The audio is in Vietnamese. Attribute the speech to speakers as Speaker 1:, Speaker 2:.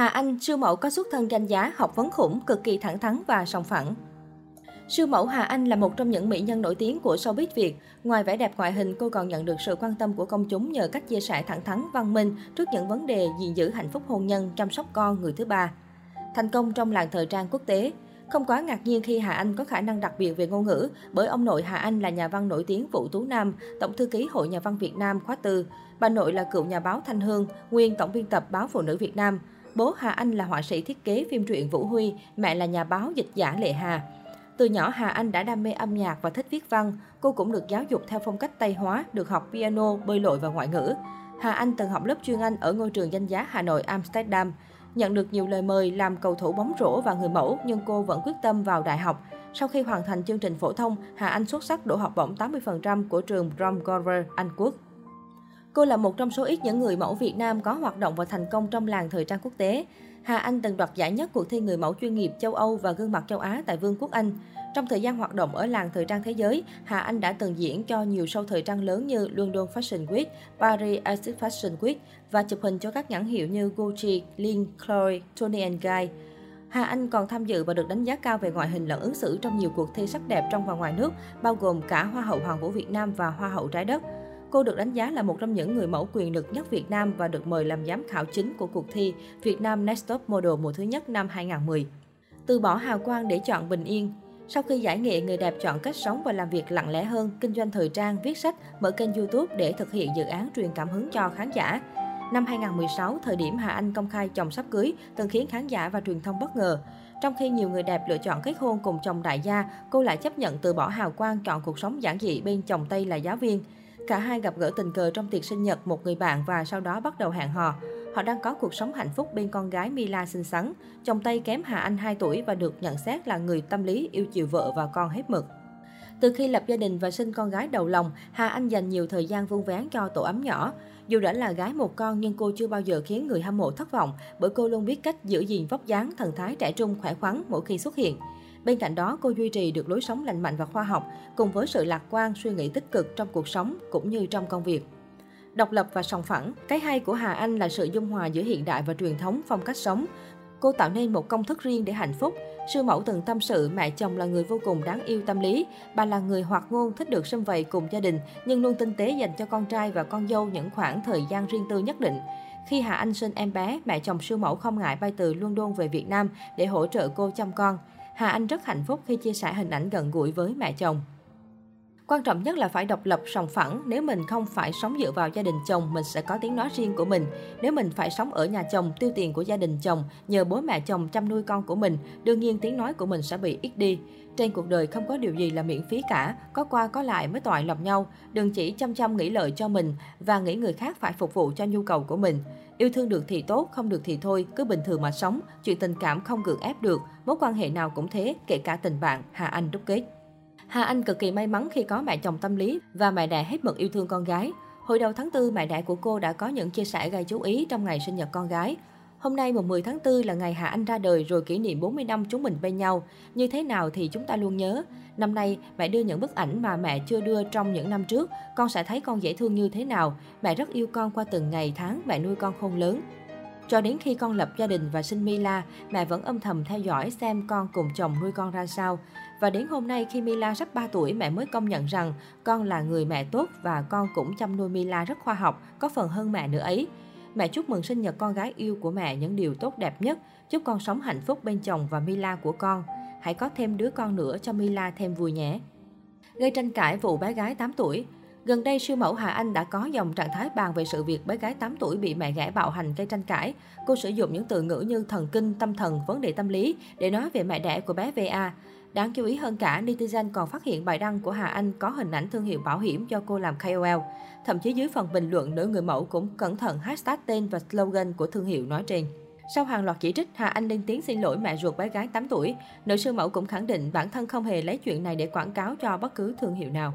Speaker 1: Hà Anh, siêu mẫu có xuất thân danh giá, học vấn khủng, cực kỳ thẳng thắn và sòng phẳng. Siêu mẫu Hà Anh là một trong những mỹ nhân nổi tiếng của showbiz Việt. Ngoài vẻ đẹp ngoại hình, cô còn nhận được sự quan tâm của công chúng nhờ cách chia sẻ thẳng thắn, văn minh trước những vấn đề gìn giữ hạnh phúc hôn nhân, chăm sóc con, người thứ ba. Thành công trong làng thời trang quốc tế. Không quá ngạc nhiên khi Hà Anh có khả năng đặc biệt về ngôn ngữ, bởi ông nội Hà Anh là nhà văn nổi tiếng Vũ Tú Nam, Tổng thư ký Hội Nhà văn Việt Nam khóa tư. Bà nội là cựu nhà báo Thanh Hương, nguyên tổng biên tập báo Phụ nữ Việt Nam. Bố Hà Anh là họa sĩ thiết kế phim truyện Vũ Huy, mẹ là nhà báo dịch giả Lệ Hà. Từ nhỏ Hà Anh đã đam mê âm nhạc và thích viết văn. Cô cũng được giáo dục theo phong cách Tây hóa, được học piano, bơi lội và ngoại ngữ. Hà Anh từng học lớp chuyên Anh ở ngôi trường danh giá Hà Nội Amsterdam. Nhận được nhiều lời mời làm cầu thủ bóng rổ và người mẫu, nhưng cô vẫn quyết tâm vào đại học. Sau khi hoàn thành chương trình phổ thông, Hà Anh xuất sắc đỗ học bổng 80% của trường Bromgover, Anh Quốc. Cô là một trong số ít những người mẫu Việt Nam có hoạt động và thành công trong làng thời trang quốc tế. Hà Anh từng đoạt giải nhất cuộc thi người mẫu chuyên nghiệp châu Âu và gương mặt châu Á tại Vương quốc Anh. Trong thời gian hoạt động ở làng thời trang thế giới, Hà Anh đã từng diễn cho nhiều show thời trang lớn như London Fashion Week, Paris Acid Fashion Week và chụp hình cho các nhãn hiệu như Gucci, Lin, Chloe, Tony Guy. Hà Anh còn tham dự và được đánh giá cao về ngoại hình lẫn ứng xử trong nhiều cuộc thi sắc đẹp trong và ngoài nước, bao gồm cả Hoa hậu Hoàng vũ Việt Nam và Hoa hậu Trái đất. Cô được đánh giá là một trong những người mẫu quyền lực nhất Việt Nam và được mời làm giám khảo chính của cuộc thi Việt Nam Next Top Model mùa thứ nhất năm 2010. Từ bỏ hào quang để chọn bình yên, sau khi giải nghệ, người đẹp chọn cách sống và làm việc lặng lẽ hơn, kinh doanh thời trang, viết sách, mở kênh YouTube để thực hiện dự án truyền cảm hứng cho khán giả. Năm 2016, thời điểm Hà Anh công khai chồng sắp cưới, từng khiến khán giả và truyền thông bất ngờ. Trong khi nhiều người đẹp lựa chọn kết hôn cùng chồng đại gia, cô lại chấp nhận từ bỏ hào quang chọn cuộc sống giản dị bên chồng Tây là giáo viên. Cả hai gặp gỡ tình cờ trong tiệc sinh nhật một người bạn và sau đó bắt đầu hẹn hò. Họ đang có cuộc sống hạnh phúc bên con gái Mila xinh xắn. Chồng Tây kém Hà Anh 2 tuổi và được nhận xét là người tâm lý, yêu chiều vợ và con hết mực. Từ khi lập gia đình và sinh con gái đầu lòng, Hà Anh dành nhiều thời gian vun vén cho tổ ấm nhỏ. Dù đã là gái một con nhưng cô chưa bao giờ khiến người hâm mộ thất vọng bởi cô luôn biết cách giữ gìn vóc dáng, thần thái trẻ trung, khỏe khoắn mỗi khi xuất hiện. Bên cạnh đó, cô duy trì được lối sống lành mạnh và khoa học, cùng với sự lạc quan, suy nghĩ tích cực trong cuộc sống cũng như trong công việc. Độc lập và sòng phẳng, cái hay của Hà Anh là sự dung hòa giữa hiện đại và truyền thống phong cách sống. Cô tạo nên một công thức riêng để hạnh phúc. Sư mẫu từng tâm sự mẹ chồng là người vô cùng đáng yêu tâm lý. Bà là người hoạt ngôn, thích được xâm vầy cùng gia đình, nhưng luôn tinh tế dành cho con trai và con dâu những khoảng thời gian riêng tư nhất định. Khi Hà Anh sinh em bé, mẹ chồng sư mẫu không ngại bay từ London về Việt Nam để hỗ trợ cô chăm con. Hà Anh rất hạnh phúc khi chia sẻ hình ảnh gần gũi với mẹ chồng. Quan trọng nhất là phải độc lập, sòng phẳng. Nếu mình không phải sống dựa vào gia đình chồng, mình sẽ có tiếng nói riêng của mình. Nếu mình phải sống ở nhà chồng, tiêu tiền của gia đình chồng, nhờ bố mẹ chồng chăm nuôi con của mình, đương nhiên tiếng nói của mình sẽ bị ít đi. Trên cuộc đời không có điều gì là miễn phí cả, có qua có lại mới tội lòng nhau. Đừng chỉ chăm chăm nghĩ lợi cho mình và nghĩ người khác phải phục vụ cho nhu cầu của mình. Yêu thương được thì tốt, không được thì thôi, cứ bình thường mà sống. Chuyện tình cảm không gượng ép được, mối quan hệ nào cũng thế, kể cả tình bạn, Hà Anh đúc kết. Hà Anh cực kỳ may mắn khi có mẹ chồng tâm lý và mẹ đẻ hết mực yêu thương con gái. Hồi đầu tháng 4, mẹ đẻ của cô đã có những chia sẻ gây chú ý trong ngày sinh nhật con gái. Hôm nay mùng 10 tháng 4 là ngày Hà Anh ra đời rồi kỷ niệm 40 năm chúng mình bên nhau. Như thế nào thì chúng ta luôn nhớ. Năm nay, mẹ đưa những bức ảnh mà mẹ chưa đưa trong những năm trước. Con sẽ thấy con dễ thương như thế nào. Mẹ rất yêu con qua từng ngày tháng mẹ nuôi con khôn lớn. Cho đến khi con lập gia đình và sinh Mila, mẹ vẫn âm thầm theo dõi xem con cùng chồng nuôi con ra sao. Và đến hôm nay khi Mila sắp 3 tuổi, mẹ mới công nhận rằng con là người mẹ tốt và con cũng chăm nuôi Mila rất khoa học, có phần hơn mẹ nữa ấy. Mẹ chúc mừng sinh nhật con gái yêu của mẹ những điều tốt đẹp nhất, chúc con sống hạnh phúc bên chồng và Mila của con. Hãy có thêm đứa con nữa cho Mila thêm vui nhé. Gây tranh cãi vụ bé gái 8 tuổi, Gần đây, siêu mẫu Hà Anh đã có dòng trạng thái bàn về sự việc bé gái 8 tuổi bị mẹ ghẻ bạo hành gây tranh cãi. Cô sử dụng những từ ngữ như thần kinh, tâm thần, vấn đề tâm lý để nói về mẹ đẻ của bé VA. Đáng chú ý hơn cả, netizen còn phát hiện bài đăng của Hà Anh có hình ảnh thương hiệu bảo hiểm do cô làm KOL. Thậm chí dưới phần bình luận, nữ người mẫu cũng cẩn thận hashtag tên và slogan của thương hiệu nói trên. Sau hàng loạt chỉ trích, Hà Anh lên tiếng xin lỗi mẹ ruột bé gái 8 tuổi. Nữ sư mẫu cũng khẳng định bản thân không hề lấy chuyện này để quảng cáo cho bất cứ thương hiệu nào.